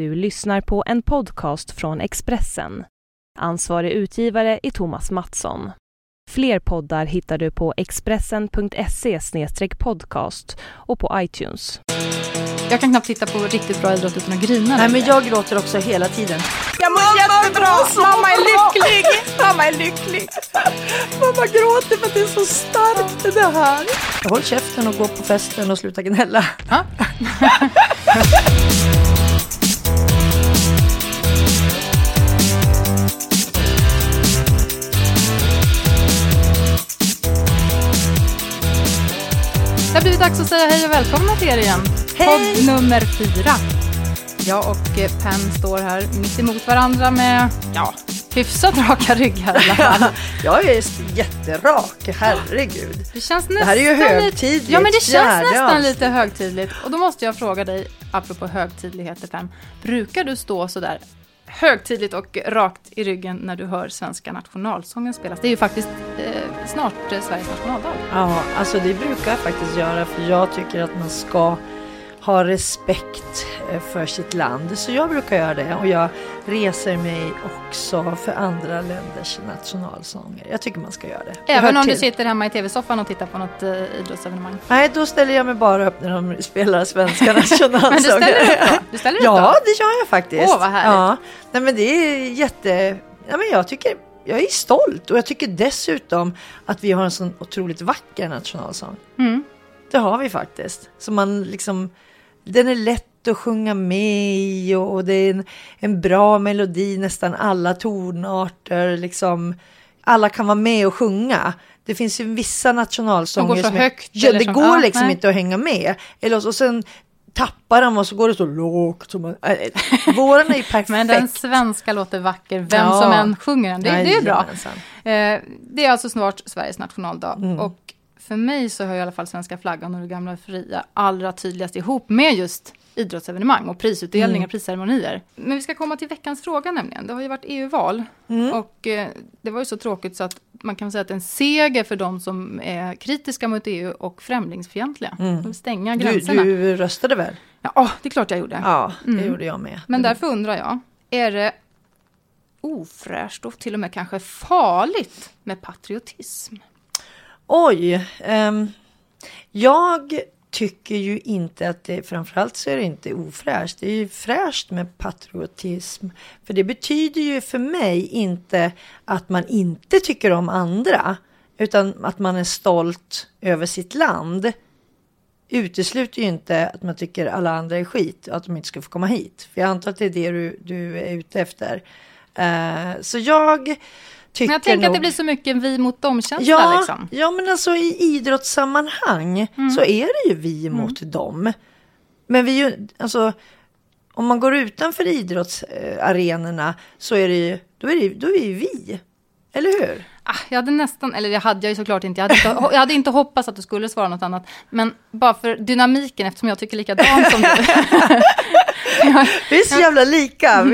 Du lyssnar på en podcast från Expressen. Ansvarig utgivare är Thomas Mattsson. Fler poddar hittar du på expressen.se podcast och på iTunes. Jag kan knappt titta på riktigt bra idrott utan att grina. Nej, men jag gråter också hela tiden. Jag mår jättebra! Mamma är lycklig! Mamma är lycklig! Mamma gråter för att det är så starkt det här. Håll käften och gå på festen och sluta gnälla. har blivit dags att säga hej och välkomna till er igen. Hej! Podd nummer fyra. Jag och eh, Pam står här mitt emot varandra med, ja, hyfsat raka ryggar i alla fall. Jag är jätterak, herregud. Det känns nästan här är ju lite- högtidligt, Ja, men det känns fjärde nästan lite högtidligt. Och då måste jag fråga dig, apropå högtidligheter Pam, brukar du stå sådär högtidligt och rakt i ryggen när du hör svenska nationalsången spelas? Det är ju faktiskt eh, snart eh, Sveriges nationaldag. Ja, alltså det brukar jag faktiskt göra för jag tycker att man ska ha respekt för sitt land. Så jag brukar göra det och jag reser mig också för andra länders nationalsånger. Jag tycker man ska göra det. Även om du till. sitter hemma i tv-soffan och tittar på något eh, idrottsevenemang. Nej, då ställer jag mig bara upp när de spelar svenska Men du nationalsånger. ställer upp då? Du ställer upp Ja, då? det gör jag faktiskt. Åh, vad härligt. Ja. Nej, men det är jätte... Ja, men jag tycker... Jag är stolt och jag tycker dessutom att vi har en sån otroligt vacker nationalsång. Mm. Det har vi faktiskt. Så man liksom... Den är lätt att sjunga med i och, och det är en, en bra melodi, nästan alla tonarter liksom. Alla kan vara med och sjunga. Det finns ju vissa nationalsånger Som går så som är- högt Ja, eller det som- går ja, liksom nej. inte att hänga med. Eller, och sen tappar de och så går det så lågt. Som man, äh, våran är ju perfekt. Men den svenska låter vacker, vem Ja. som än sjunger den. Det, det är bra. Eh, det är alltså snart Sveriges nationaldag. Mm. Och för mig så hör i alla fall svenska flaggan och det gamla fria allra tydligast ihop med just idrottsevenemang och prisutdelningar, Mm. prisceremonier. Men vi ska komma till veckans fråga nämligen. Det har ju varit EU-val Mm. och eh, det var ju så tråkigt så att man kan säga att en seger för de som är kritiska mot EU och främlingsfientliga. De vill stänga Mm. Du, gränserna. du röstade väl? Ja, det är klart jag gjorde. Ja, det Mm. gjorde jag med. Men därför undrar jag, är det ofräscht och till och med kanske farligt med patriotism? Oj. Um, jag tycker ju inte att det, framförallt så är det inte ofräscht. Det är ju fräscht med patriotism. För det betyder ju för mig inte att man inte tycker om andra. Utan att man är stolt över sitt land. Utesluter ju inte att man tycker alla andra är skit och att de inte ska få komma hit. För jag antar att det är det du, du är ute efter. Uh, så jag tycker Men jag tänker nog... att det blir så mycket vi mot dem-känsla Ja, liksom. ja, men alltså i idrottssammanhang Mm. så är det ju vi mot dem. Men vi ju, alltså, om man går utanför idrottsarenorna så är det ju, då är det, då är det ju vi. Eller hur? Ah, jag hade nästan, eller det hade jag ju såklart inte. Jag hade inte, jag hade inte hoppats att du skulle svara något annat. Men bara för dynamiken, eftersom jag tycker likadant som du. Vi är så jävla lika.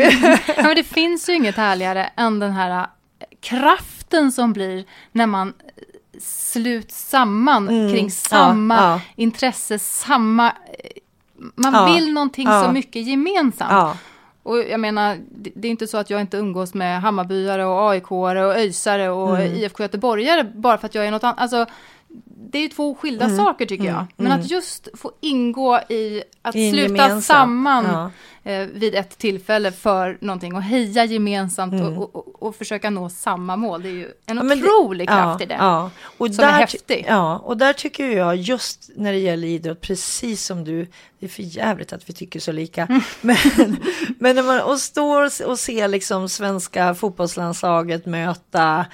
ja, men det finns ju inget härligare än den här kraften som blir när man äh, sluts samman kring samma Mm. ja. intresse, samma... äh, Man Ja, vill någonting så mycket gemensamt. Och jag menar, det det är inte så att jag inte umgås med Hammarbyare och AIK-are och ÖISare och Mm. IFK Göteborgare bara för att jag är något annat. Alltså, det är ju två skilda Mm. saker tycker jag. Men att just få ingå i att I sluta gemensam, samman ja. eh, vid ett tillfälle för någonting och heja gemensamt och, och, och, och försöka nå samma mål. Det är ju en Mm. Ja, men det- otrolig kraft ja, i det. Ja. Och som är där, häftig. Ja, och där tycker jag just när det gäller idrott, precis som du, det är för jävligt att vi tycker så lika. Mm. Men, men när man och står och ser liksom svenska fotbollslandslaget möta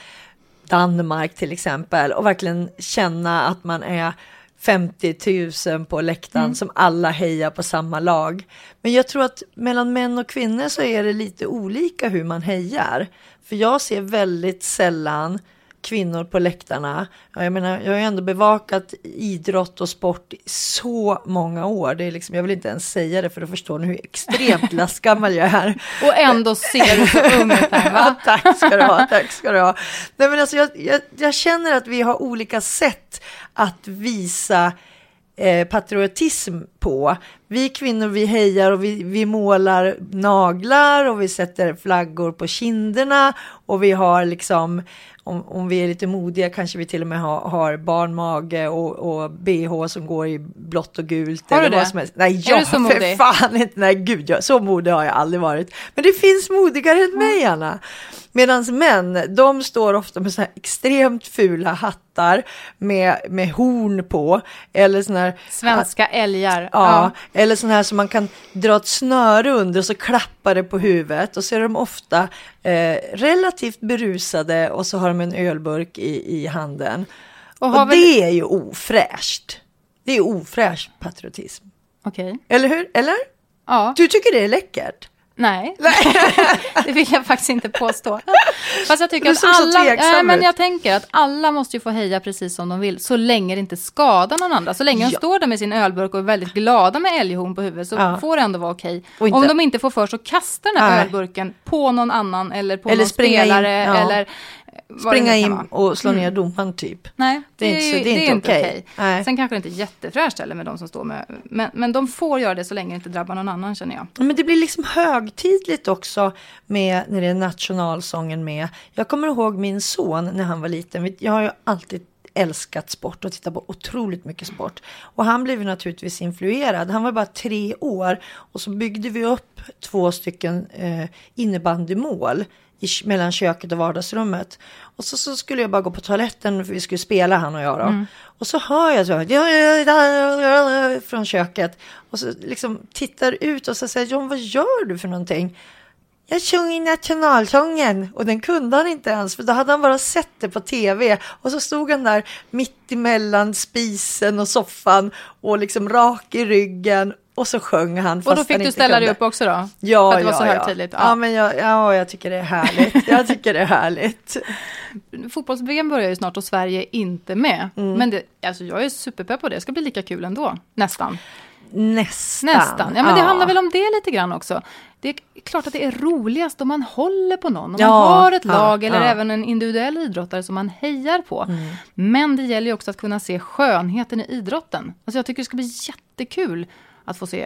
Danmark till exempel och verkligen känna att man är 50 000 på läktaren Mm. som alla hejar på samma lag. Men jag tror att mellan män och kvinnor så är det lite olika hur man hejar. För jag ser väldigt sällan kvinnor på läktarna. Ja, Jag menar, jag har ändå bevakat idrott och sport i så många år. Det är liksom, jag vill inte ens säga det för då förstår ni hur extremt lastgammal jag är. Och ändå ser du så ung ut här, va? Ja, tack ska du ha, tack ska du ha. Nej, men alltså, jag, jag, jag känner att vi har olika sätt att visa eh, patriotism på. Vi kvinnor vi hejar och vi, vi målar naglar och vi sätter flaggor på kinderna och vi har liksom om, om vi är lite modiga kanske vi till och med har, har barnmage och, och bh som går i blått och gult. Har du eller det? vad som helst. Nej, Är jag du så för modig? fan inte. Nej, gud, jag, så modig har jag aldrig varit. Men det finns modigare än mig, Anna. Medan män, de står ofta med så här extremt fula hattar med, med horn på. Eller sån här Svenska älgar. Ja, eller sån här som man kan dra ett snöre under och så klappar det på huvudet och så är de ofta eh, relativt berusade och så har de en ölburk i, i handen. Och Och, väl- det är ju ofräscht. Det är ofräsch patriotism. Okej. Eller hur? Eller? Ja. Du tycker det är läckert? Nej, det vill jag faktiskt inte påstå. Fast jag tycker att alla, nej, men jag tänker att alla måste ju få heja precis som de vill, så länge det inte skadar någon andra. Så länge de Ja. står där med sin ölburk och är väldigt glada med älghorn på huvudet så Ja. får det ändå vara okej. Om de inte får för sig att kasta den här Nej. ölburken på någon annan eller på Eller någon springa in, spelare ja. eller Springa in vara. Mm. och slå ner domaren typ. Nej, Det är inte det är inte okej. Nej. Sen kanske det inte är jättefräscht heller med de som står med, men, men de får göra det så länge det inte drabbar någon annan känner jag. Men det blir liksom högtidligt också med när det är nationalsången med. Jag kommer ihåg min son när han var liten. Jag har ju alltid älskat sport och tittat på otroligt mycket sport. Och han blev naturligtvis influerad. Han var bara tre år och så byggde vi upp två stycken eh, innebandymål i, mellan köket och vardagsrummet. Och så, så skulle jag bara gå på toaletten för vi skulle spela han och jag då. Och så hör jag så från köket och så liksom tittar ut och så säger John vad gör du för någonting? Jag sjunger nationalsången och den kunde han inte ens för då hade han bara sett det på tv och så stod han där mitt emellan spisen och soffan och liksom rak i ryggen och så sjöng han. Och då fick du ställa dig kunde. upp också då? Ja, För att det var ja, så ja. högtidligt? Ja. Ja. men jag, ja, jag tycker det är härligt. Jag tycker det är härligt. Fotbolls-VM börjar ju snart och Sverige är inte med. Mm. Men det, alltså jag är superpepp på det, det ska bli lika kul ändå. Nästan. Nästan. Nästan. Ja men det handlar väl om det lite grann också. Det är klart att det är roligast om man håller på någon. Om Ja, man har ett ja, lag eller ja. även en individuell idrottare som man hejar på. Mm. Men det gäller ju också att kunna se skönheten i idrotten. Alltså jag tycker det ska bli jättekul att få se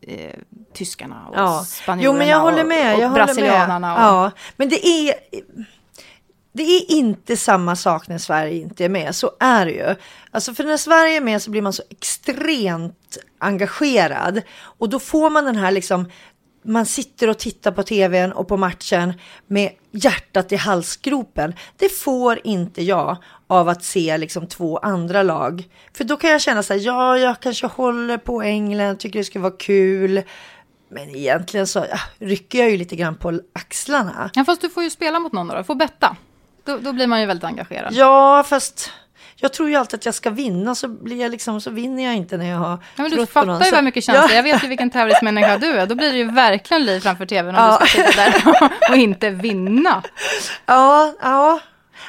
eh, tyskarna och Ja. spanjorerna Jo, men jag håller och, med. och jag håller brasilianarna. med. Och, Ja, men det är, det är inte samma sak när Sverige inte är med. Så är det ju. Alltså för när Sverige är med så blir man så extremt engagerad. Och då får man den här liksom man sitter och tittar på tvn och på matchen med hjärtat i halsgropen. Det får inte jag av att se liksom två andra lag. För då kan jag känna så här, ja, jag kanske håller på England, tycker det ska vara kul. Men egentligen så ja, rycker jag ju lite grann på axlarna. Ja, fast du får ju spela mot någon då, du får betta. Då, då blir man ju väldigt engagerad. Ja, fast jag tror ju alltid att jag ska vinna så blir jag liksom, så vinner jag inte när jag har Ja, men du på någon. fattar ju vad mycket känslor. Ja. Jag vet ju vilken tävlingsmänniska du är. Då blir det ju verkligen liv framför tvn om Ja. du ska sitta där och inte vinna. Ja, ja.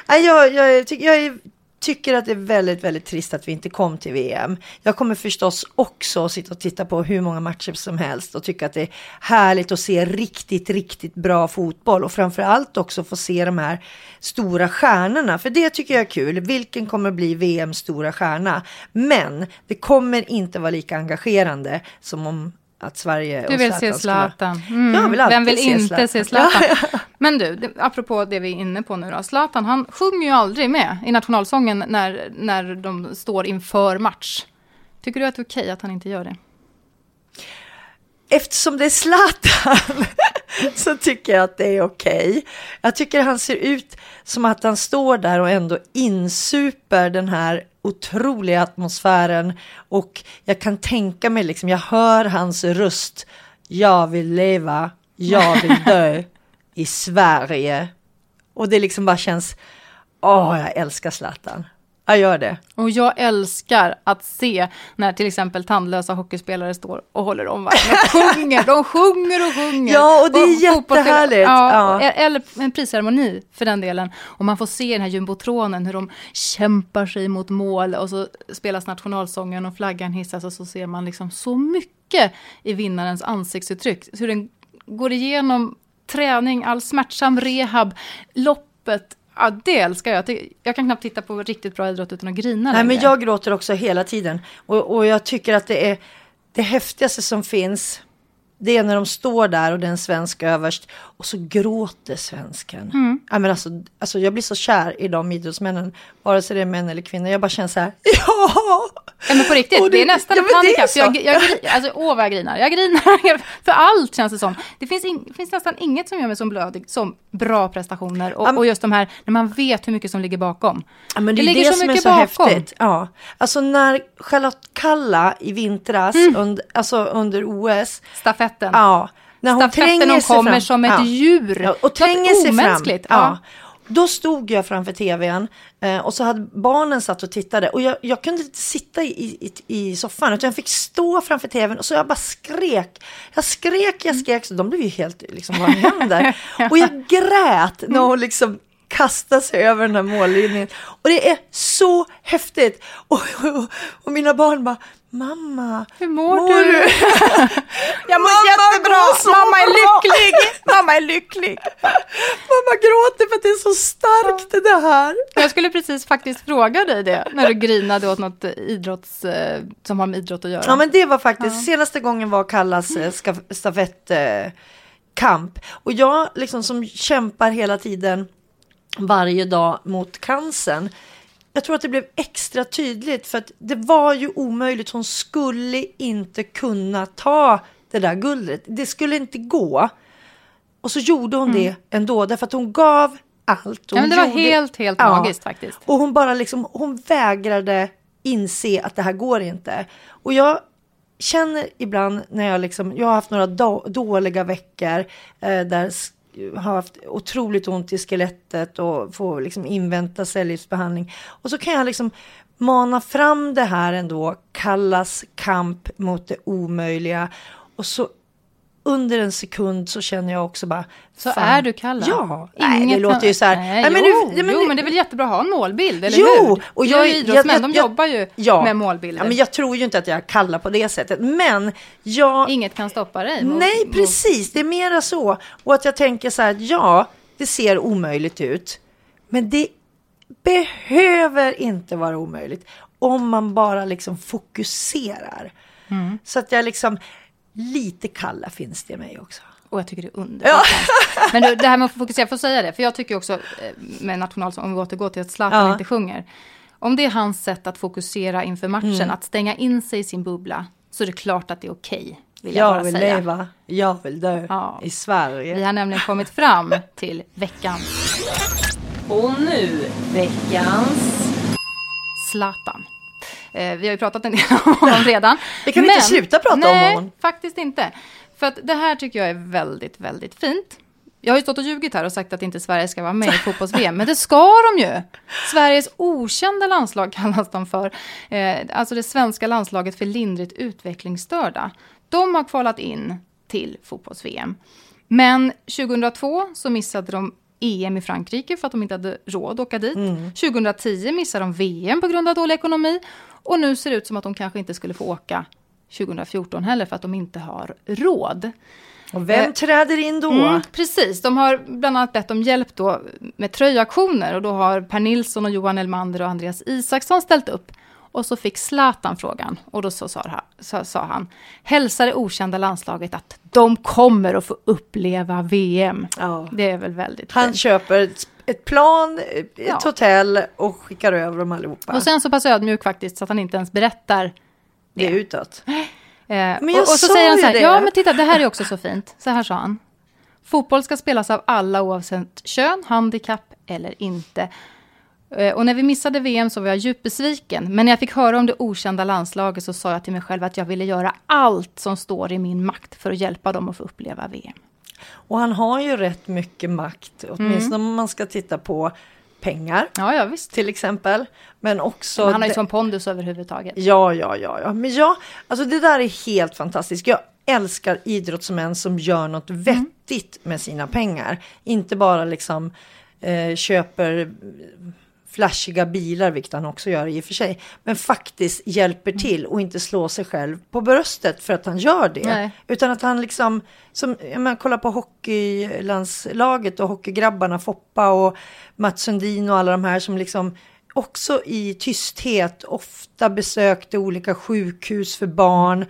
Nej, Jag, jag, tycker, jag tycker att det är väldigt, väldigt trist att vi inte kom till VM. Jag kommer förstås också sitta och titta på hur många matcher som helst och tycka att det är härligt att se riktigt, riktigt bra fotboll och framför allt också få se de här stora stjärnorna. För det tycker jag är kul. Vilken kommer bli VMs stora stjärna? Men det kommer inte vara lika engagerande som om att Sverige Du och vill se Zlatan. Mm. Vill Vem vill se inte Zlatan. se Zlatan? Men du, apropå det vi är inne på nu då. Zlatan, han sjunger ju aldrig med i nationalsången när, när de står inför match. Tycker du att det är okej att han inte gör det? eftersom det är Zlatan så tycker jag att det är okej. Jag tycker han ser ut som att han står där och ändå insuper den här otroliga atmosfären och jag kan tänka mig liksom, jag hör hans röst. Jag vill leva, jag vill dö i Sverige. Och det liksom bara känns, åh, jag älskar Zlatan. Jag gör det. Och jag älskar att se när till exempel tandlösa hockeyspelare står och håller om varandra och sjunger. De sjunger och sjunger. Ja, och det är fotbollsspelare- jättehärligt. Ja, Ja. Eller en prisceremoni för den delen. Och man får se den här jumbotronen, hur de kämpar sig mot mål och så spelas nationalsången och flaggan hissas och så ser man liksom så mycket i vinnarens ansiktsuttryck. Hur den går igenom träning, all smärtsam rehab, loppet, Ja, det älskar jag. Jag kan knappt titta på riktigt bra idrott utan att grina Nej, men längre. jag gråter också hela tiden. Och, och jag tycker att det är det häftigaste som finns. Det är när de står där och det är en svensk överst och så gråter svensken. Mm. Ja, men alltså, alltså, jag blir så kär i de idrottsmännen, vare sig det är män eller kvinnor. Jag bara känner så här, ja! Ja, men på riktigt, Och det, är nästan ja, ett det handikapp. Jag, jag, gri- alltså, åh vad jag grinar. Jag grinar för allt känns det som. Det finns, in, finns nästan inget som gör mig så blödig som bra prestationer. Och, Ja, men- och just de här, när man vet hur mycket som ligger bakom. Ja, men det, Det ligger det så som är mycket så bakom. häftigt. Ja. Alltså när Charlotte Kalla i vintras, Mm. under, alltså under OS, Stafetten. ja, när hon tränger hon kommer fram, som ett ja. djur. Ja, och tränger sig fram. omänskligt. Ja. Ja. Då stod jag framför tvn eh, och så hade barnen satt och tittade och jag, jag kunde inte sitta i, i, i soffan utan jag fick stå framför tvn och så jag bara skrek. Jag skrek, jag skrek, så de blev ju helt liksom, vad händer? och jag grät när hon liksom kastade sig över den här mållinjen. Och det är så häftigt. Och, och, och mina barn bara, mamma, Hur mår du? Jag mår Mamma jättebra, mår mamma är bra. lycklig, mamma är lycklig. mamma gråter för att det är så starkt det här. Jag skulle precis faktiskt fråga dig det, när du grinade åt något idrotts, eh, som har med idrott att göra. Ja men det var faktiskt, senaste gången var Kallas eh, stafettkamp. Kamp. och jag liksom som kämpar hela tiden varje dag mot cancern. Jag tror att det blev extra tydligt för att det var ju omöjligt. Hon skulle inte kunna ta det där guldet. Det skulle inte gå. Och så gjorde hon det ändå därför att hon gav allt. Ja, men det var gjorde- helt, helt Ja. magiskt faktiskt. Och hon bara liksom, hon vägrade inse att det här går inte. Och jag känner ibland när jag liksom, jag har haft några då, dåliga veckor eh, där har haft otroligt ont i skelettet och får liksom invänta cellgiftsbehandling. Och så kan jag liksom mana fram det här ändå, kallas kamp mot det omöjliga. Och så under en sekund så känner jag också bara... Så fan, är du Kalla? Ja, nej, det låter ju så här. Nej, Nej, men jo, nu- nej, men jo, men det är väl jättebra att ha en målbild, eller Jo, hur? och jag, jag- är idrottsmän, jag- de jag- jobbar ju Ja. med målbilder. Ja, men jag tror ju inte att jag kallar på det sättet. Men jag... Inget kan stoppa dig. mot- Nej, precis. Det är mera så. Och att jag tänker så här, att ja, det ser omöjligt ut. Men det behöver inte vara omöjligt. Om man bara liksom fokuserar. Mm. Så att jag liksom, lite kalla finns det i mig också. Och jag tycker det är underbart. Men du, det här med att fokusera, får säga det, för jag tycker också eh, med nationalsång, om vi återgår till att Zlatan Ja. inte sjunger. Om det är hans sätt att fokusera inför matchen, Mm. att stänga in sig i sin bubbla, så är det klart att det är okej. Vill jag, Jag bara vill säga. leva, jag vill dö Ja. i Sverige. Vi har nämligen kommit fram till veckans Och nu veckans... Zlatan. Eh, vi har ju pratat en del om honom redan. Vi kan inte sluta prata om nej, honom. faktiskt inte. För att det här tycker jag är väldigt, väldigt fint. Jag har ju stått och ljugit här och sagt att inte Sverige ska vara med i fotbolls-VM, men det ska de ju. Sveriges okända landslag kallas de för. Eh, alltså det svenska landslaget för lindrigt utvecklingsstörda. De har kvalat in till fotbolls-VM. Men 2002 så missade de EM i Frankrike för att de inte hade råd att åka dit. 2010 missade de VM på grund av dålig ekonomi. Och nu ser det ut som att de kanske inte skulle få åka 2014 heller för att de inte har råd. Och vem Eh, träder in då? Mm, precis, de har bland annat bett om hjälp då med tröjaktioner och då har Per Nilsson och Johan Elmander och Andreas Isaksson ställt upp. Och så fick Zlatan frågan och då så sa, det här- så, sa han Hälsa det okända landslaget att de kommer att få uppleva VM. Ja. Det är väl väldigt Han fint. köper ett, ett plan, ett Ja. hotell och skickar över dem allihopa. Och sen så pass ödmjuk faktiskt så att han inte ens berättar det är utåt. Eh, Men jag och, och så sa säger han så här, det. ja men titta det här är också så fint. Så här sa han. Fotboll ska spelas av alla oavsett kön, handikapp eller inte. Eh, Och när vi missade VM så var jag djupt besviken. Men när jag fick höra om det okända landslaget så sa jag till mig själv att jag ville göra allt som står i min makt för att hjälpa dem att få uppleva VM. Och han har ju rätt mycket makt, åtminstone Mm. om man ska titta på pengar Ja, ja visst. till exempel. Men också... Men han har ju sån pondus överhuvudtaget. Ja, ja, ja, ja. Men ja, alltså det där är helt fantastiskt. Jag älskar idrottsmän som gör något Mm. vettigt med sina pengar. Inte bara liksom eh, köper flashiga bilar, vilket han också gör i och för sig, men faktiskt hjälper till och inte slår sig själv på bröstet för att han gör det. Nej. Utan att han liksom, som, jag menar, kolla på hockeylandslaget och hockeygrabbarna, Foppa och Mats Sundin och alla de här som liksom också i tysthet ofta besökte olika sjukhus för barn.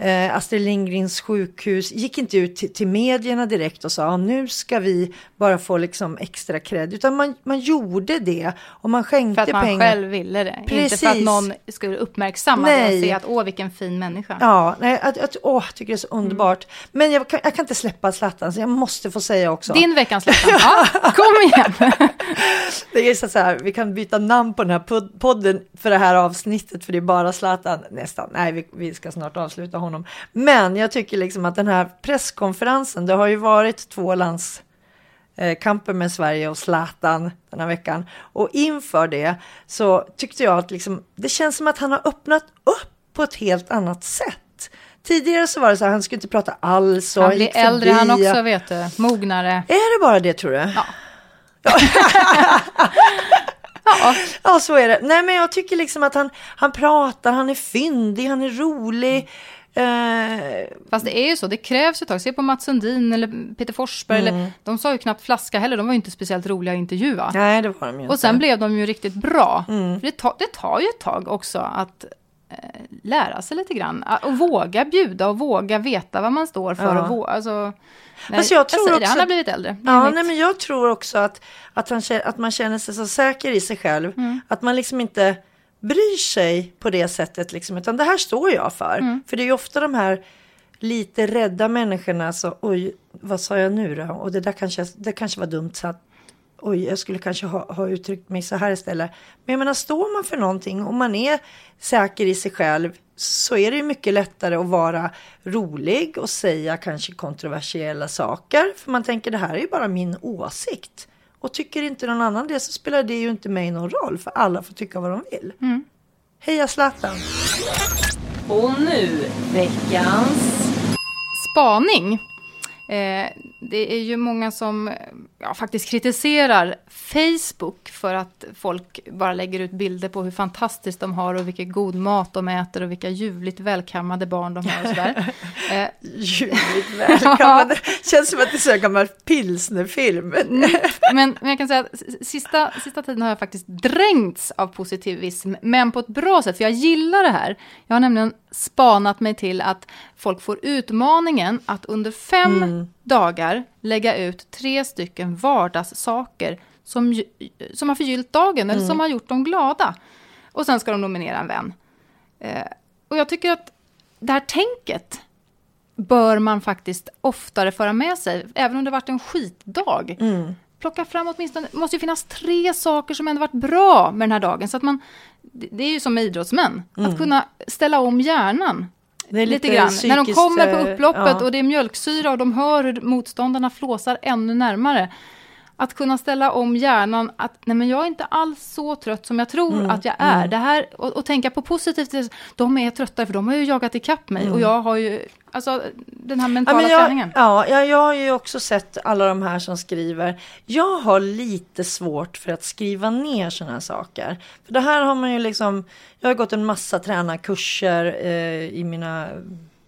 Eh, Astrid Lindgrens sjukhus gick inte ut till, till medierna direkt och sa ah, nu ska vi bara få liksom extra cred. Utan man, man gjorde det och man skänkte För att man pengar. själv ville det. Inte Precis. för att någon skulle uppmärksamma det Nej. och se att åh vilken fin människa. Ja, nej, att, att, åh, jag tycker det är så Mm. underbart. Men jag kan, jag kan inte släppa Zlatan, så jag måste få säga också. Din veckans Zlatan. Ja, kom igen. Det är så så här, vi kan byta namn på den här pod- podden för det här avsnittet, för det är bara Zlatan. Nästan, nej, vi, vi ska snart avsluta honom. Men jag tycker liksom att den här presskonferensen, det har ju varit två lands eh, med Sverige och Zlatan den här veckan. Och inför det så tyckte jag att liksom, det känns som att han har öppnat upp på ett helt annat sätt. Tidigare så var det så här, han skulle inte prata alls. Han blir äldre han också vet du. Mognare. Är det bara det tror du? Ja. Ja. ja, så är det. Nej, men jag tycker liksom att han, han pratar, han är fyndig, han är rolig. Eh, Fast det är ju så, det krävs ett tag. Se på Mats Sundin eller Peter Forsberg. Mm. Eller, de sa ju knappt flaska heller, de var ju inte speciellt roliga att intervjua. nej, det var de ju Och sen inte. blev de ju riktigt bra. Mm. Det, tar, det tar ju ett tag också att eh, lära sig lite grann. Och våga bjuda och våga veta vad man står för. Ja. Och våga, alltså, nej, Fast jag tror det, också han har blivit äldre. Ja, mitt. nej, men jag tror också att, att, han, att man känner sig så säker i sig själv. Mm. Att man liksom inte bryr sig på det sättet. Liksom, utan det här står jag för. Mm. För det är ju ofta de här lite rädda människorna. Så, Oj, vad sa jag nu då? Och det där kanske, det kanske var dumt. Så att, Oj, jag skulle kanske ha, ha uttryckt mig så här istället. Men jag menar, står man för någonting och man är säker i sig själv så är det ju mycket lättare att vara rolig och säga kanske kontroversiella saker. För man tänker det här är ju bara min åsikt. Och tycker inte någon annan det så spelar det ju inte mig någon roll. För alla får tycka vad de vill. Heja Zlatan! Och nu veckans... Spaning. Eh, det är ju många som ja, faktiskt kritiserar Facebook för att folk bara lägger ut bilder på hur fantastiskt de har och vilken god mat de äter och vilka ljuvligt välkammade barn de har och sådär. Eh, Ljuvligt välkommen! Det känns som att det är så en gammal pilsnerfilm. men, men jag kan säga att sista, sista tiden har jag faktiskt dränkts av positivism, men på ett bra sätt, för jag gillar det här. Jag har nämligen spanat mig till att folk får utmaningen att under fem dagar lägga ut tre stycken vardagssaker som, som har förgyllt dagen eller som har gjort dem glada. Och sen ska de nominera en vän. Eh, och jag tycker att det här tänket bör man faktiskt oftare föra med sig, även om det varit en skitdag. Plocka fram åtminstone, det måste ju finnas tre saker som ändå varit bra med den här dagen. Så att man, det är ju som med idrottsmän, att kunna ställa om hjärnan. Det är Lite, lite grann. När de psykiskt, kommer på eh, upploppet ja. och det är mjölksyra och de hör hur motståndarna flåsar ännu närmare. Att kunna ställa om hjärnan att nej men jag är inte alls så trött som jag tror Mm, att jag är. Det här, och, och tänka på positivt, de är trötta för de har ju jagat ikapp mig och jag har ju, alltså den här mentala Mm. Ja, men träningen. jag, ja, jag, jag har ju också sett alla de här som skriver. Jag har lite svårt för att skriva ner sådana här saker. För det här har man ju liksom, jag har gått en massa tränarkurser eh, i mina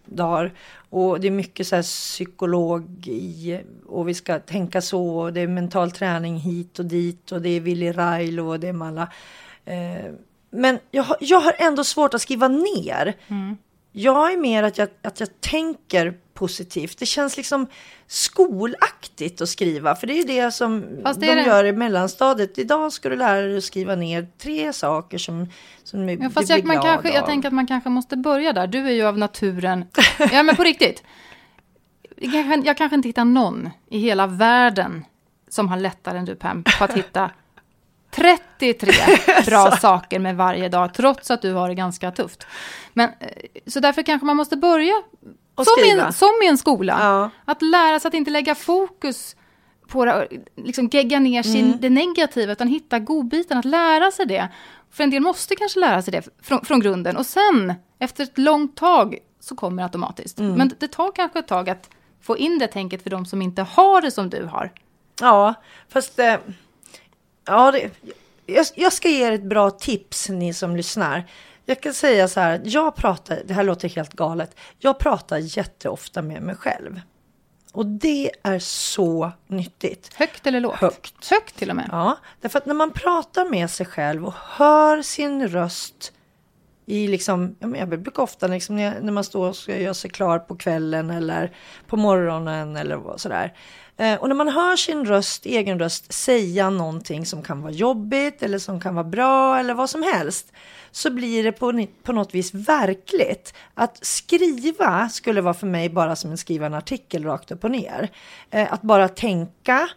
dagar. Och det är mycket så här psykologi och vi ska tänka så. Och det är mental träning hit och dit och det är Willy Railo och det är Malla. Eh, men jag har, jag har ändå svårt att skriva ner. Jag är mer att jag, att jag tänker positivt. Det känns liksom skolaktigt att skriva. För det är ju det som Fast det de det- gör i mellanstadiet. Idag ska du lära dig att skriva ner tre saker som, som Ja, du blir jag, man glad kanske, jag av. tänker att man kanske måste börja där. Du är ju av naturen... Ja, men på riktigt. Jag kanske, jag kanske inte hittar någon i hela världen som har lättare än du, Pam, på att hitta 33 bra saker med varje dag, trots att du har det ganska tufft. Men, eh, så därför kanske man måste börja som i, en, som i en skola. Ja. Att lära sig att inte lägga fokus på det, liksom gegga ner sin, Mm. det negativa, utan hitta godbiten, att lära sig det. För en del måste kanske lära sig det från, från grunden. Och sen, efter ett långt tag, så kommer det automatiskt. Mm. Men det tar kanske ett tag att få in det tänket för de som inte har det som du har. Ja, fast... Eh, ja, det, jag, jag ska ge er ett bra tips, ni som lyssnar. Jag kan säga så här, jag pratar, det här låter helt galet, jag pratar jätteofta med mig själv. Och det är så nyttigt. Högt eller lågt? Högt. Högt till och med. Ja, därför att när man pratar med sig själv och hör sin röst i liksom, jag brukar ofta liksom när, man står och ska göra sig klar på kvällen eller på morgonen eller sådär. Eh, och när man hör sin röst, egen röst, säga någonting som kan vara jobbigt eller som kan vara bra eller vad som helst. Så blir det på, på något vis verkligt. Att skriva skulle vara för mig bara som att skriva en artikel rakt upp och ner. Eh, att bara tänka.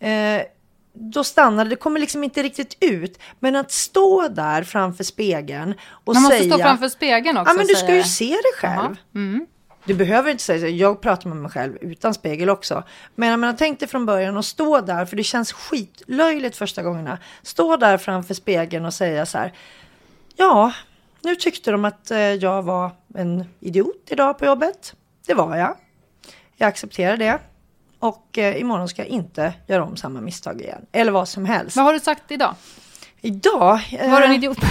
Eh, då stannar det, det kommer liksom inte riktigt ut. Men att stå där framför spegeln och Man måste säga... stå framför spegeln också. Ja, men du ska säga ju se dig själv. Jaha. Mm. Du behöver inte säga så. Jag pratar med mig själv utan spegel också. Men jag menar, tänk dig från början och stå där, för det känns skitlöjligt första gångerna. Stå där framför spegeln och säga så här. Ja, nu tyckte de att eh, jag var en idiot idag på jobbet. Det var jag. Jag accepterar det. Och eh, imorgon ska jag inte göra om samma misstag igen. Eller vad som helst. Vad har du sagt idag? Idag... eh, Var du en idiot?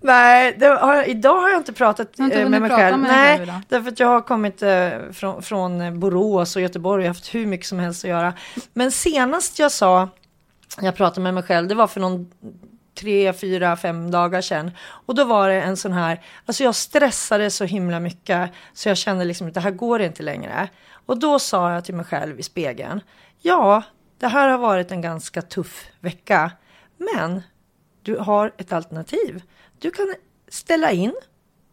Nej, har, idag har jag inte pratat har inte eh, med mig själv. med Nej, själv därför att jag har kommit eh, från, från Borås och Göteborg och haft hur mycket som helst att göra. Men senast jag sa, jag pratade med mig själv, det var för någon tre, fyra, fem dagar sedan. Och då var det en sån här, alltså jag stressade så himla mycket så jag kände liksom att det här går inte längre. Och då sa jag till mig själv i spegeln, ja, det här har varit en ganska tuff vecka, men du har ett alternativ. Du kan ställa in.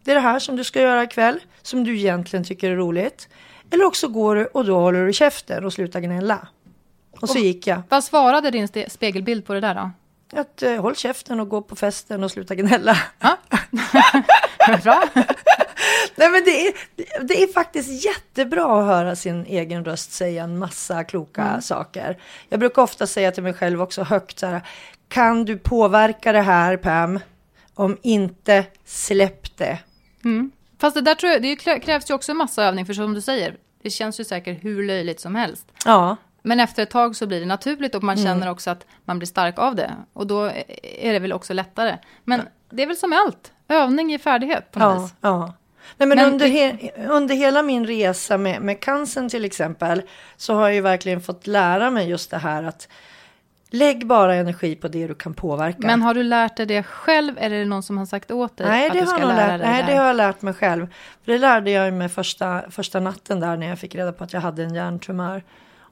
Det är det här som du ska göra ikväll, som du egentligen tycker är roligt. Eller också går du och då håller du käften och slutar gnälla. Och så gick jag. Vad svarade din spegelbild på det där då? Att eh, håll käften och gå på festen och sluta gnälla. Bra. Nej men det är, det är faktiskt jättebra att höra sin egen röst säga en massa kloka saker. Jag brukar ofta säga till mig själv också högt så här. Kan du påverka det här Pam? Om inte, släpp det. Fast det där tror jag, det krävs ju också en massa övning, för som du säger, det känns ju säkert hur löjligt som helst. Ja, Men efter ett tag så blir det naturligt och man Mm. känner också att man blir stark av det. Och då är det väl också lättare. Men det är väl som med allt, övning ger färdighet på något ja, vis. ja. Nej, men, Men under, he, under hela min resa med, med cancern till exempel så har jag ju verkligen fått lära mig just det här att lägg bara energi på det du kan påverka. Men har du lärt dig det själv eller är det någon som har sagt åt dig Nej, att det du har, lära lärt, dig nej det har jag lärt mig själv. För det lärde jag mig första, första natten där när jag fick reda på att jag hade en hjärntumör.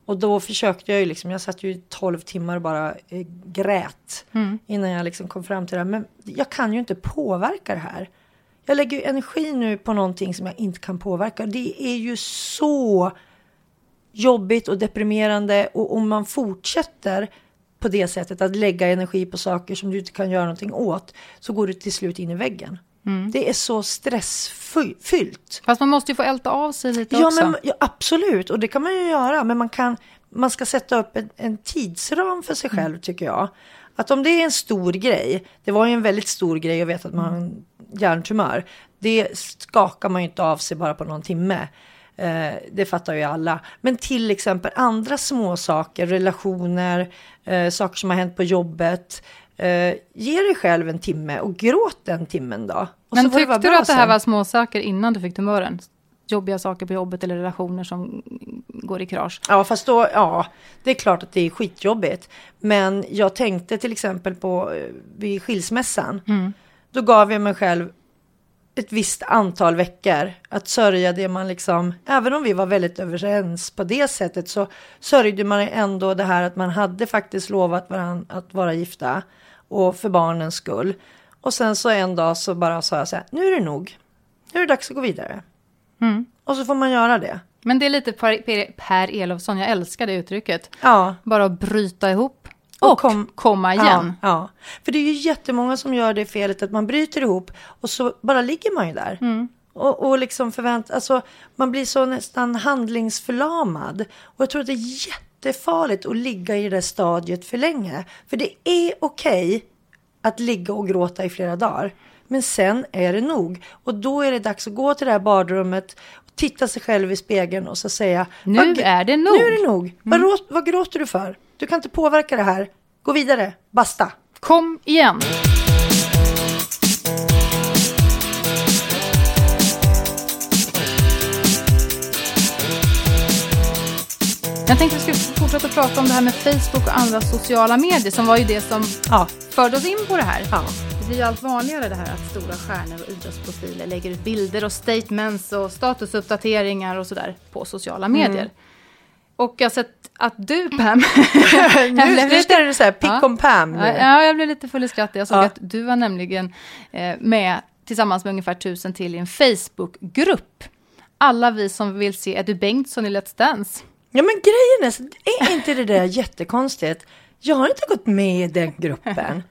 Och då försökte jag ju liksom, jag satt ju i 12 timmar och bara eh, grät Mm. innan jag liksom kom fram till det här. Men jag kan ju inte påverka det här. Jag lägger ju energi nu på någonting som jag inte kan påverka. Det är ju så jobbigt och deprimerande och om man fortsätter på det sättet att lägga energi på saker som du inte kan göra någonting åt så går du till slut in i väggen. Mm. Det är så stressfyllt. Fast man måste ju få älta av sig lite Ja, också. men, ja, absolut, och det kan man ju göra. Men man, kan, man ska sätta upp en, en tidsram för sig Mm. själv tycker jag. Att om det är en stor grej, det var ju en väldigt stor grej att veta att man hjärntumör. Det skakar man ju inte av sig bara på någon timme. Eh, det fattar ju alla. Men till exempel andra små saker, relationer, eh, saker som har hänt på jobbet. Eh, ge dig själv en timme och gråt den timmen då. Och Men tyckte du att det här sen. var små saker innan du fick tumören? Jobbiga saker på jobbet eller relationer som går i krasch? Ja, fast då, ja, det är klart att det är skitjobbigt. Men jag tänkte till exempel på eh, vid skilsmässan. Då gav jag mig själv ett visst antal veckor att sörja det man liksom, även om vi var väldigt överens på det sättet så sörjde man ändå det här att man hade faktiskt lovat varandra att vara gifta och för barnens skull. Och sen så en dag så bara sa jag så här, nu är det nog. Nu är det dags att gå vidare. Och så får man göra det. Men det är lite Per, per, per Elofsson, jag älskar det uttrycket. Ja, Bara att bryta ihop Och och, kom- komma igen. Ja, ja, för det är ju jättemånga som gör det felet att man bryter ihop och så bara ligger man ju där. Mm. Och, och liksom förvänt, alltså man blir så nästan handlingsförlamad. Och jag tror att det är jättefarligt att ligga i det där stadiet för länge. För det är okej att ligga och gråta i flera dagar. Men sen är det nog. Och då är det dags att gå till det här badrummet, titta sig själv i spegeln och så säga Nu "Vad- är det nog." Nu är det nog. Vad, råt, vad gråter du för? Du kan inte påverka det här. Gå vidare. Basta. Kom igen! Jag tänkte vi skulle fortsätta prata om det här med Facebook och andra sociala medier som var ju det som Ja. förde oss in på det här. Ja. Det blir ju allt vanligare det här att stora stjärnor och idrottsprofiler lägger ut bilder och statements och statusuppdateringar och sådär på sociala medier. Och jag har sett att du Pam, Jag Nu, blev ska du säga pick Ja. on Pam. Nu. Ja, ja, jag blev lite full i skratt. Jag såg Ja. att du var nämligen eh, med tillsammans med ungefär tusen till i en Facebookgrupp. Alla vi som vill se Eddie Bengtsson i Let's Dance. Ja men grejen är, är inte det där jättekonstigt? Jag har inte gått med i den gruppen.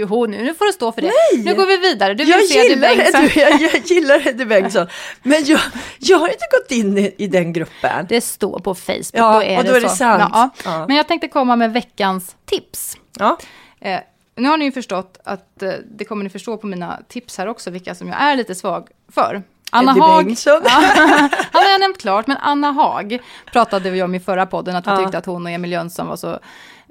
Jo, nu, nu får du stå för det. Nej! Nu går vi vidare. Du vill Jag se Eddie gillar, Bengtsson. Eddie, jag, jag gillar Eddie Bengtsson, men jag, jag har inte gått in i, i den gruppen. Det står på Facebook. Ja, då är och det då är det så. sant. Ja, Ja. Men jag tänkte komma med veckans tips. Ja. Eh, nu har ni ju förstått att eh, det kommer ni förstå på mina tips här också, vilka som jag är lite svag för. Anna Eddie Haag, Bengtsson. Ja, han har jag nämnt klart, men Anna Haag pratade vi om i förra podden, att vi tyckte att hon och Emil Jönsson var så,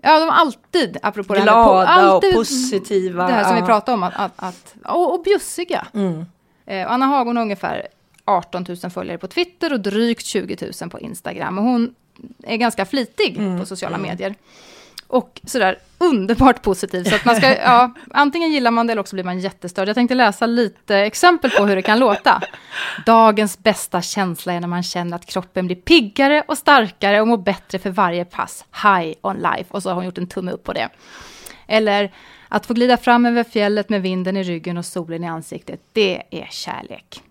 ja de var alltid, apropå det här med Glada alltid, och positiva. Det här som vi pratade om, att, att, att och, och bjussiga. Mm. Eh, Anna Haag hon har ungefär 18 000 följare på Twitter och drygt 20 000 på Instagram. Och hon är ganska flitig Mm, på sociala medier. Och sådär underbart positiv. Så att man ska, ja, antingen gillar man det eller också blir man jättestörd. Jag tänkte läsa lite exempel på hur det kan låta. Dagens bästa känsla är när man känner att kroppen blir piggare och starkare och mår bättre för varje pass. High on life. Och så har hon gjort en tumme upp på det. Eller att få glida fram över fjället med vinden i ryggen och solen i ansiktet. Det är kärlek.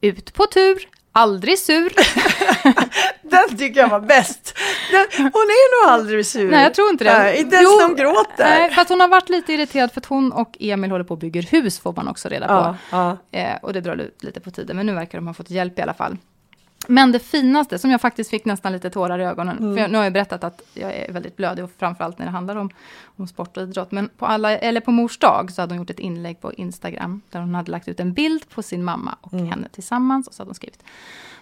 Ut på tur, aldrig sur. Den tycker jag var bäst. Den, hon är nog aldrig sur. Nej, jag tror inte det. Nej, inte ens Jo, hon gråter. Nej, fast hon har varit lite irriterad för att hon och Emil håller på och bygger hus, får man också reda på. Ja, ja. Eh, och det drar ut lite på tiden, men nu verkar de ha fått hjälp i alla fall. Men det finaste, som jag faktiskt fick nästan lite tårar i ögonen, Mm. för jag, nu har jag berättat att jag är väldigt blödig, och framförallt när det handlar om, om sport och idrott. Men på, alla, eller på mors dag så hade hon gjort ett inlägg på Instagram, där hon hade lagt ut en bild på sin mamma och Mm. henne tillsammans, och så hade hon skrivit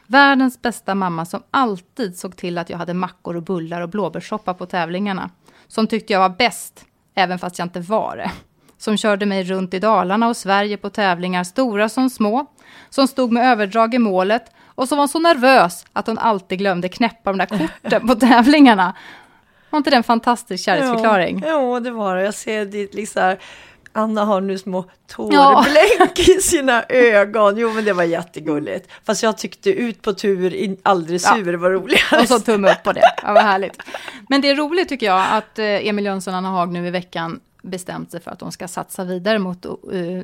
Världens bästa mamma som alltid såg till att jag hade mackor och bullar och blåbärssoppa på tävlingarna. Som tyckte jag var bäst, även fast jag inte var det. Som körde mig runt i Dalarna och Sverige på tävlingar, stora som små. Som stod med överdrag i målet och som var så nervös att hon alltid glömde knäppa de där korten på tävlingargarna. Var inte det en fantastisk kärleksförklaring? Ja, ja, det var det. Jag ser dit liksom Anna har nu små Ja. tårblänk i sina ögon. Jo, men det var jättegulligt. Fast jag tyckte ut på tur, in, aldrig Ja. sur var roligare. Och så tumme upp på det. Ja, vad härligt. Men det är roligt tycker jag att eh, Emil Jönsson och Anna Haag nu i veckan bestämt sig för att de ska satsa vidare mot eh,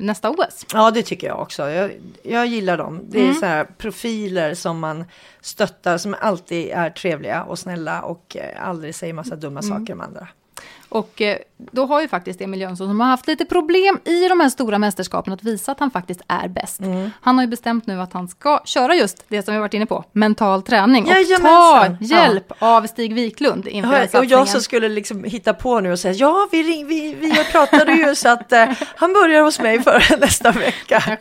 nästa OS. Ja, det tycker jag också. Jag, jag gillar dem. Det är Mm. så här profiler som man stöttar, som alltid är trevliga och snälla och eh, aldrig säger massa dumma Mm. saker om andra. Och eh, då har ju faktiskt Emil Jönsson, som har haft lite problem i de här stora mästerskapen, att visa att han faktiskt är bäst. Mm. Han har ju bestämt nu att han ska köra just det som vi varit inne på, mental träning. Och ta Jajamensan. hjälp av Stig Wiklund inför den Och jag som skulle liksom hitta på nu och säga ja, vi, ring, vi, vi pratade ju så att eh, han börjar hos mig för nästa vecka.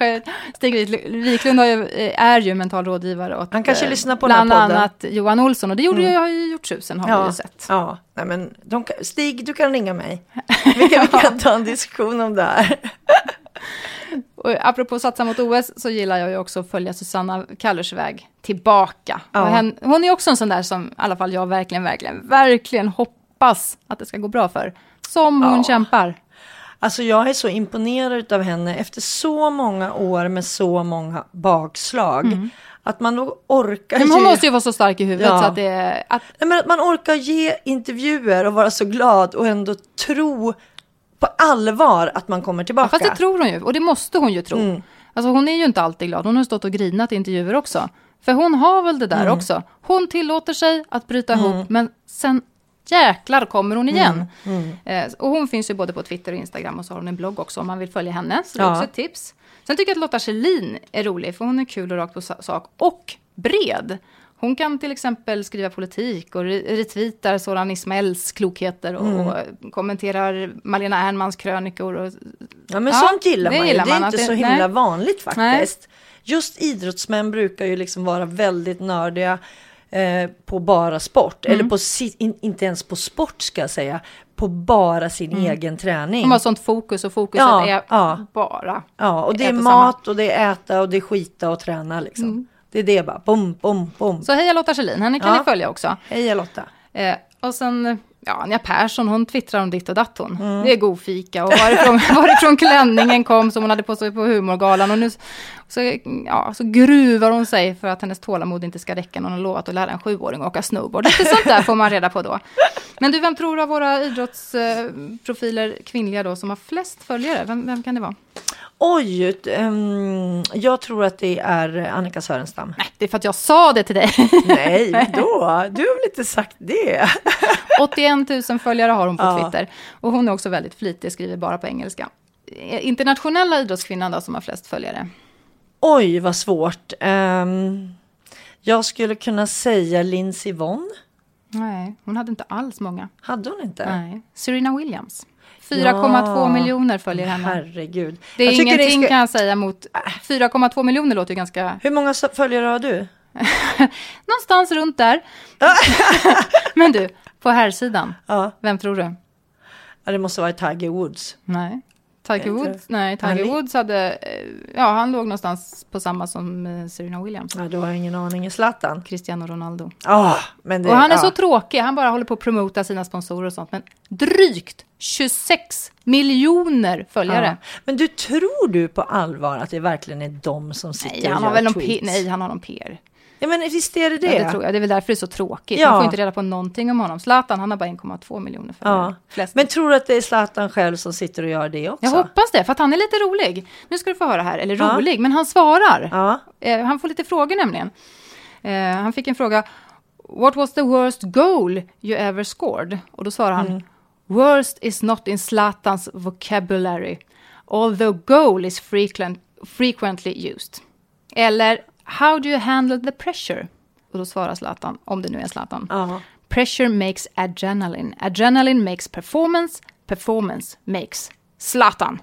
Stig Wik- Wiklund har ju, eh, är ju mental rådgivare åt Han kanske eh, lyssnar på bland annat Johan Olsson. Och det gjorde jag ju gjort tusen har vi ju Ja, sett. ja. Nej, men de, Stig, du kan ringa mig. Vi kan, vi kan ta en diskussion om det här. Och apropå satsa mot OS så gillar jag ju också att följa Susanna Kallers väg tillbaka. Ja. Hen, hon är också en sån där som i alla fall jag verkligen, verkligen, verkligen hoppas att det ska gå bra för. Som hon Ja. kämpar. Alltså jag är så imponerad av henne efter så många år med så många bakslag. Att man nog orkar Men hon ge... måste ju vara så stark i huvudet Ja. så att det. Att, Nej, men att man orkar ge intervjuer och vara så glad och ändå tro på allvar att man kommer tillbaka. fast det tror hon ju, och det måste hon ju tro. Mm. Alltså hon är ju inte alltid glad, hon har stått och grinat i intervjuer också. För hon har väl det där Mm. också. Hon tillåter sig att bryta ihop, men sen jäklar kommer hon igen. Mm. Eh, och hon finns ju både på Twitter och Instagram och så har hon en blogg också om man vill följa henne. Så det är Ja. också ett tips. Sen tycker jag att Lotta Schelin är rolig, för hon är kul och rakt på sa- sak. Och bred. Hon kan till exempel skriva politik och re- retweetar Soran Ismails klokheter och, Mm. och kommenterar Malena Ernmans krönikor. Och, Ja men Ja, sånt gillar det man gillar ju. Det är man, inte att så det- himla nej. vanligt faktiskt. Just idrottsmän brukar ju liksom vara väldigt nördiga. Eh, på bara sport. Mm. Eller på si, in, inte ens på sport ska jag säga. På bara sin egen träning. De har sånt fokus och fokuset Ja, är ja. bara. Ja, och det är mat och det är äta och det är skita och träna liksom. Mm. Det är det bara, bom, bom, bom. Så heja Lotta Schelin, henne kan Ja. ni följa också. Hej Lotta. Eh, och sen, ja, Anja Persson, hon twittrar om ditt och datt hon. Mm. Det är god fika och varifrån, varifrån klänningen kom som hon hade på sig på humorgalan. Och nu så, ja, så gruvar hon sig för att hennes tålamod inte ska räcka när hon har lovat att lära en sjuåring att åka snowboard. Lite sånt där får man reda på då. Men du, vem tror du av våra idrottsprofiler, kvinnliga då, som har flest följare? Vem, vem kan det vara? Oj, ehm, jag tror att det är Annika Sörenstam. Nej, det är för att jag sa det till dig. Nej, då? Du har väl inte sagt det? 81 000 följare har hon på Ja. Twitter. Och hon är också väldigt flitig, skriver bara på engelska. Eh, Internationella idrottskvinnan då som har flest följare? Oj, vad svårt. Ehm, jag skulle kunna säga Lindsey Vonn. Nej, hon hade inte alls många. Hade hon inte? Nej. Serena Williams. 4,2 Ja. miljoner följer henne. Herregud. Det är Jag ingenting ska- kan jag säga mot 4,2 miljoner låter ju ganska... Hur många följare har du? Någonstans runt där. Men du, på här sidan Ja, vem tror du? ja det måste vara Tiger Woods. Nej. Tiger. Woods, nej, Tiger Woods hade, eh, ja han låg någonstans på samma som eh, Serena Williams. Ja, du har ingen aning. Zlatan. Cristiano Ronaldo. Ja, men det, Och han är ja. så tråkig, han bara håller på att promota sina sponsorer och sånt. Men drygt 26 miljoner följare. Ja. Men du, tror du på allvar att det verkligen är de som sitter Nej, han och har gör väl någon P- tweets? nej, han har någon PR. Ja, men visst är det det? Ja, det tror jag. Det är väl därför det är så tråkigt. Ja. Man får inte reda på någonting om honom. Zlatan, han har bara 1,2 miljoner följare. Ja. Men tror du att det är Zlatan själv som sitter och gör det också? jag hoppas det, för att han är lite rolig. Nu ska du få höra här, eller rolig, men han svarar. Eh, han får lite frågor nämligen. Eh, han fick en fråga. What was the worst goal you ever scored? Och då svarar han. Mm. Worst is not in Zlatans vocabulary. Although goal is frequent, frequently used. Eller How do you handle the pressure? Och då svarar Zlatan, om det nu är Zlatan. Ja. Pressure makes adrenaline. Adrenaline makes performance. Performance makes Zlatan.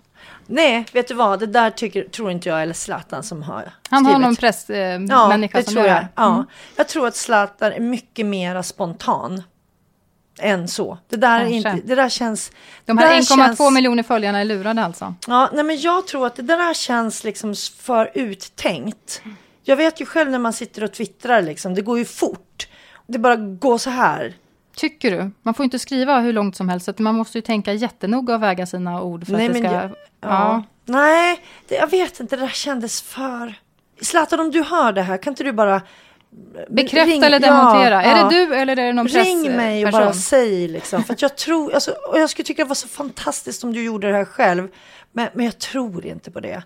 Nej, vet du vad? Det där tycker, tror inte jag är Zlatan som har Han har skrivit. någon pressmänniska eh, Ja, människa det som tror jag. det. Ja. Mm. Jag tror att Zlatan är mycket mera spontan än så. Det där, är inte, det där känns... De här där 1,2 känns- miljoner följarna är lurade alltså. Ja, nej men jag tror att det där känns liksom för uttänkt. Jag vet ju själv när man sitter och twittrar liksom, det går ju fort. Det bara går så här. Tycker du? Man får inte skriva hur långt som helst, så att man måste ju tänka jättenoga och väga sina ord för Nej, att det men ska... jag- ja. Ja. Nej, det, jag vet inte, det där kändes för... Zlatan, om du hör det här, kan inte du bara... Bekräfta ring- eller demontera. Ja, är ja. det du eller är det någon Ring mig och bara säg liksom. För jag tror, alltså, och jag skulle tycka det var så fantastiskt om du gjorde det här själv. Men, men jag tror inte på det.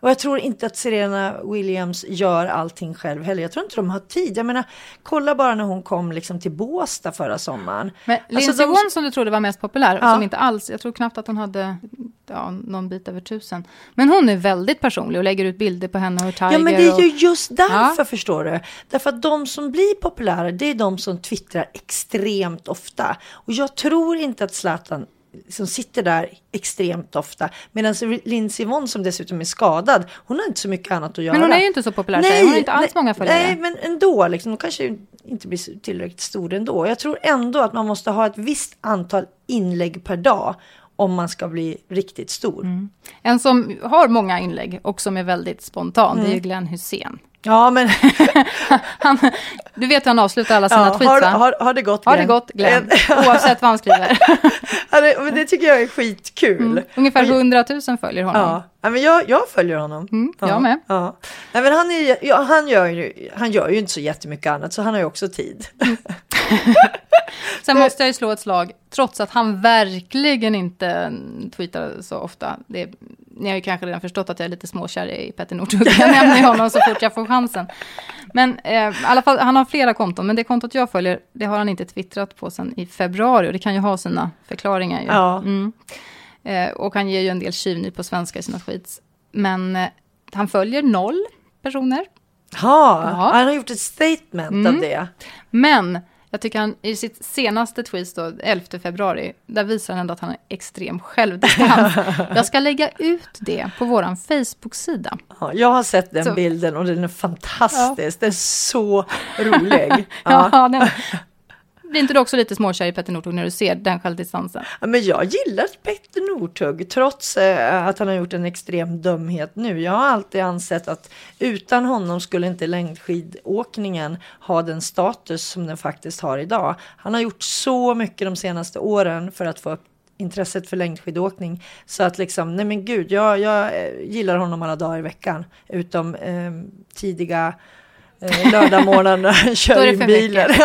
Och jag tror inte att Serena Williams gör allting själv heller. Jag tror inte de har tid. Jag menar, kolla bara när hon kom liksom till Båstad förra sommaren. Men Alltså, Lindsey de- Vonn som du trodde var mest populär, Ja. som inte alls, jag tror knappt att hon hade ja, någon bit över tusen. Men hon är väldigt personlig och lägger ut bilder på henne och Tiger. Ja men det är ju och, just därför Ja. förstår du. Därför att de som blir populära det är de som twittrar extremt ofta. Och jag tror inte att Zlatan som sitter där extremt ofta. Medan Lindsey Vonn som dessutom är skadad, hon har inte så mycket annat att göra. men hon är ju inte så populär, säger hon har inte alls många följare. Nej, men ändå, liksom, hon kanske inte blir så tillräckligt stor ändå. Jag tror ändå att man måste ha ett visst antal inlägg per dag om man ska bli riktigt stor. Mm. En som har många inlägg och som är väldigt spontan, det är Mm. Glenn Hussein. Ja, men Han, du vet hur han avslutar alla sina ja, tweets, har, va? har, har det gått Har det Glenn? gått Glenn, oavsett vad han skriver. Ja, det, men det tycker jag är skitkul. Mm. Ungefär 100 000 följer honom. Ja, ja men jag, jag följer honom. Mm, ja, jag med. Ja. Nej, men han, är, ja, han, gör ju, han gör ju inte så jättemycket annat, så han har ju också tid. Sen måste jag ju slå ett slag, trots att han verkligen inte tweetar så ofta. Det, ni har ju kanske redan förstått att jag är lite småkär i Petter Northug. Jag nämner ju honom så fort jag får chansen. Men eh, i alla fall, han har flera konton, men det kontot jag följer, det har han inte twittrat på sedan i februari. Och det kan ju ha sina förklaringar ju. Ja. Mm. Eh, och han ger ju en del tjuvnyp på svenska i sina tweets. Men eh, han följer noll personer. Ha, Ja. Han har gjort ett statement av Mm. det. Men Jag tycker han i sitt senaste tweet då, 11 februari, där visar han ändå att han är extrem självdistans. jag ska lägga ut det på vår Facebook-sida. Ja, jag har sett den Så- bilden och den är fantastisk. Den är så rolig. Ja. Ja. den, blir inte du också lite småkär i Petter Northug när du ser den självdistansen? Ja, Men jag gillar Petter Northug trots eh, att han har gjort en extrem dumhet nu. Jag har alltid ansett att utan honom skulle inte längdskidåkningen ha den status som den faktiskt har idag. Han har gjort så mycket de senaste åren för att få upp intresset för längdskidåkning så att liksom, nej men gud, jag, jag eh, gillar honom alla dagar i veckan utom eh, tidiga eh, lördagmorgnar när han kör in bilen.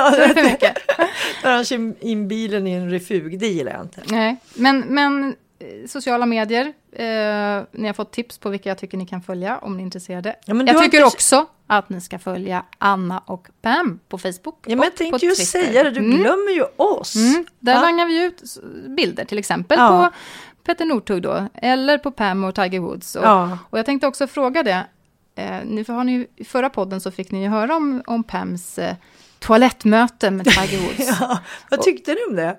när han kör in bilen i en refug, det gillar jag inte. Nej, men, men eh, sociala medier, eh, ni har fått tips på vilka jag tycker ni kan följa om ni är intresserade. Ja, jag tycker inte- också att ni ska följa Anna och Pam på Facebook Ja, men och jag tänkte ju säga det, du Mm. glömmer ju oss. Mm, där Va? langar vi ut bilder till exempel Ja. på Petter Northug då, eller på Pam och Tiger Woods. Och, Ja. och jag tänkte också fråga det, nu har ni, i förra podden så fick ni ju höra om, om Pams eh, toalettmöte med Tiger Woods. ja. Ja, vad tyckte du om det?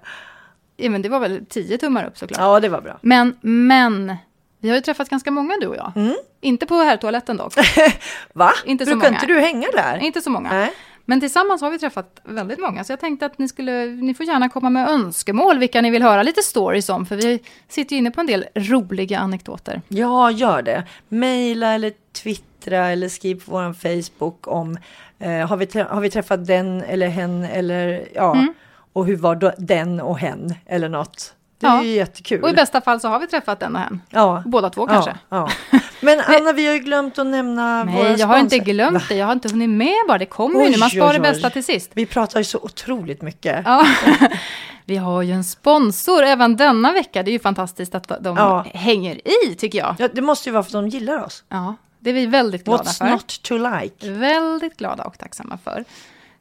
men det var väl tio tummar upp såklart. Ja, det var bra. Men, men, vi har ju träffat ganska många du och jag. Mm. Inte på herrtoaletten dock, Va? Inte så Brukar många. inte du hänga där? inte så många. Nej. Men tillsammans har vi träffat väldigt många, så jag tänkte att ni, skulle, ni får gärna komma med önskemål, vilka ni vill höra lite stories om, för vi sitter ju inne på en del roliga anekdoter. Ja, gör det. Maila eller twittra eller skriv på vår Facebook om eh, har, vi har vi träffat den eller hen eller ja, Mm. och hur var då den och hen eller något. Det är Ja. ju jättekul. Och i bästa fall så har vi träffat den och hen. ja. Båda två kanske. Ja, ja. Men Anna, vi har ju glömt att nämna våra Nej, jag har inte glömt Va? det. Jag har inte hunnit med bara. Det kommer ju nu. Man sparar det bästa till sist. Vi pratar ju så otroligt mycket. Ja. Vi har ju en sponsor även denna vecka. Det är ju fantastiskt att de hänger i, tycker jag. Ja, det måste ju vara för att de gillar oss. Ja, det är vi väldigt glada What's för. not to like? Väldigt glada och tacksamma för.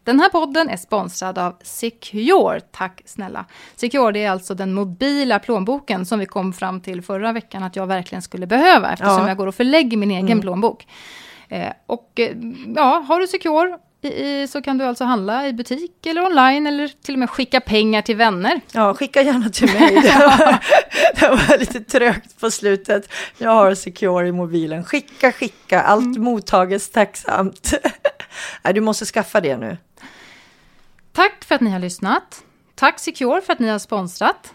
Den här podden är sponsrad av Secure. Tack snälla. Secure det är alltså den mobila plånboken som vi kom fram till förra veckan att jag verkligen skulle behöva eftersom Ja. Mm. jag går och förlägger min egen plånbok. Eh, och eh, ja, har du Secure i, så kan du alltså handla i butik eller online eller till och med skicka pengar till vänner. Ja, skicka gärna till mig. Det var, det var lite trögt på slutet. Jag har Secure i mobilen. Skicka, skicka. Allt Mm. mottages tacksamt. Du måste skaffa det nu. Tack för att ni har lyssnat. Tack Secure för att ni har sponsrat.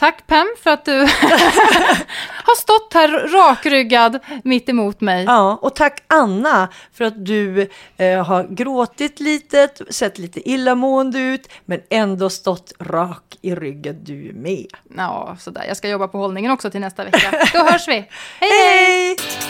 Tack Pam för att du har stått här rakryggad mitt emot mig. Ja, och tack Anna för att du eh, har gråtit lite, sett lite illamående ut, men ändå stått rak i ryggen du med. Ja, sådär. Jag ska jobba på hållningen också till nästa vecka. Då hörs vi. Hej, hej! Hej!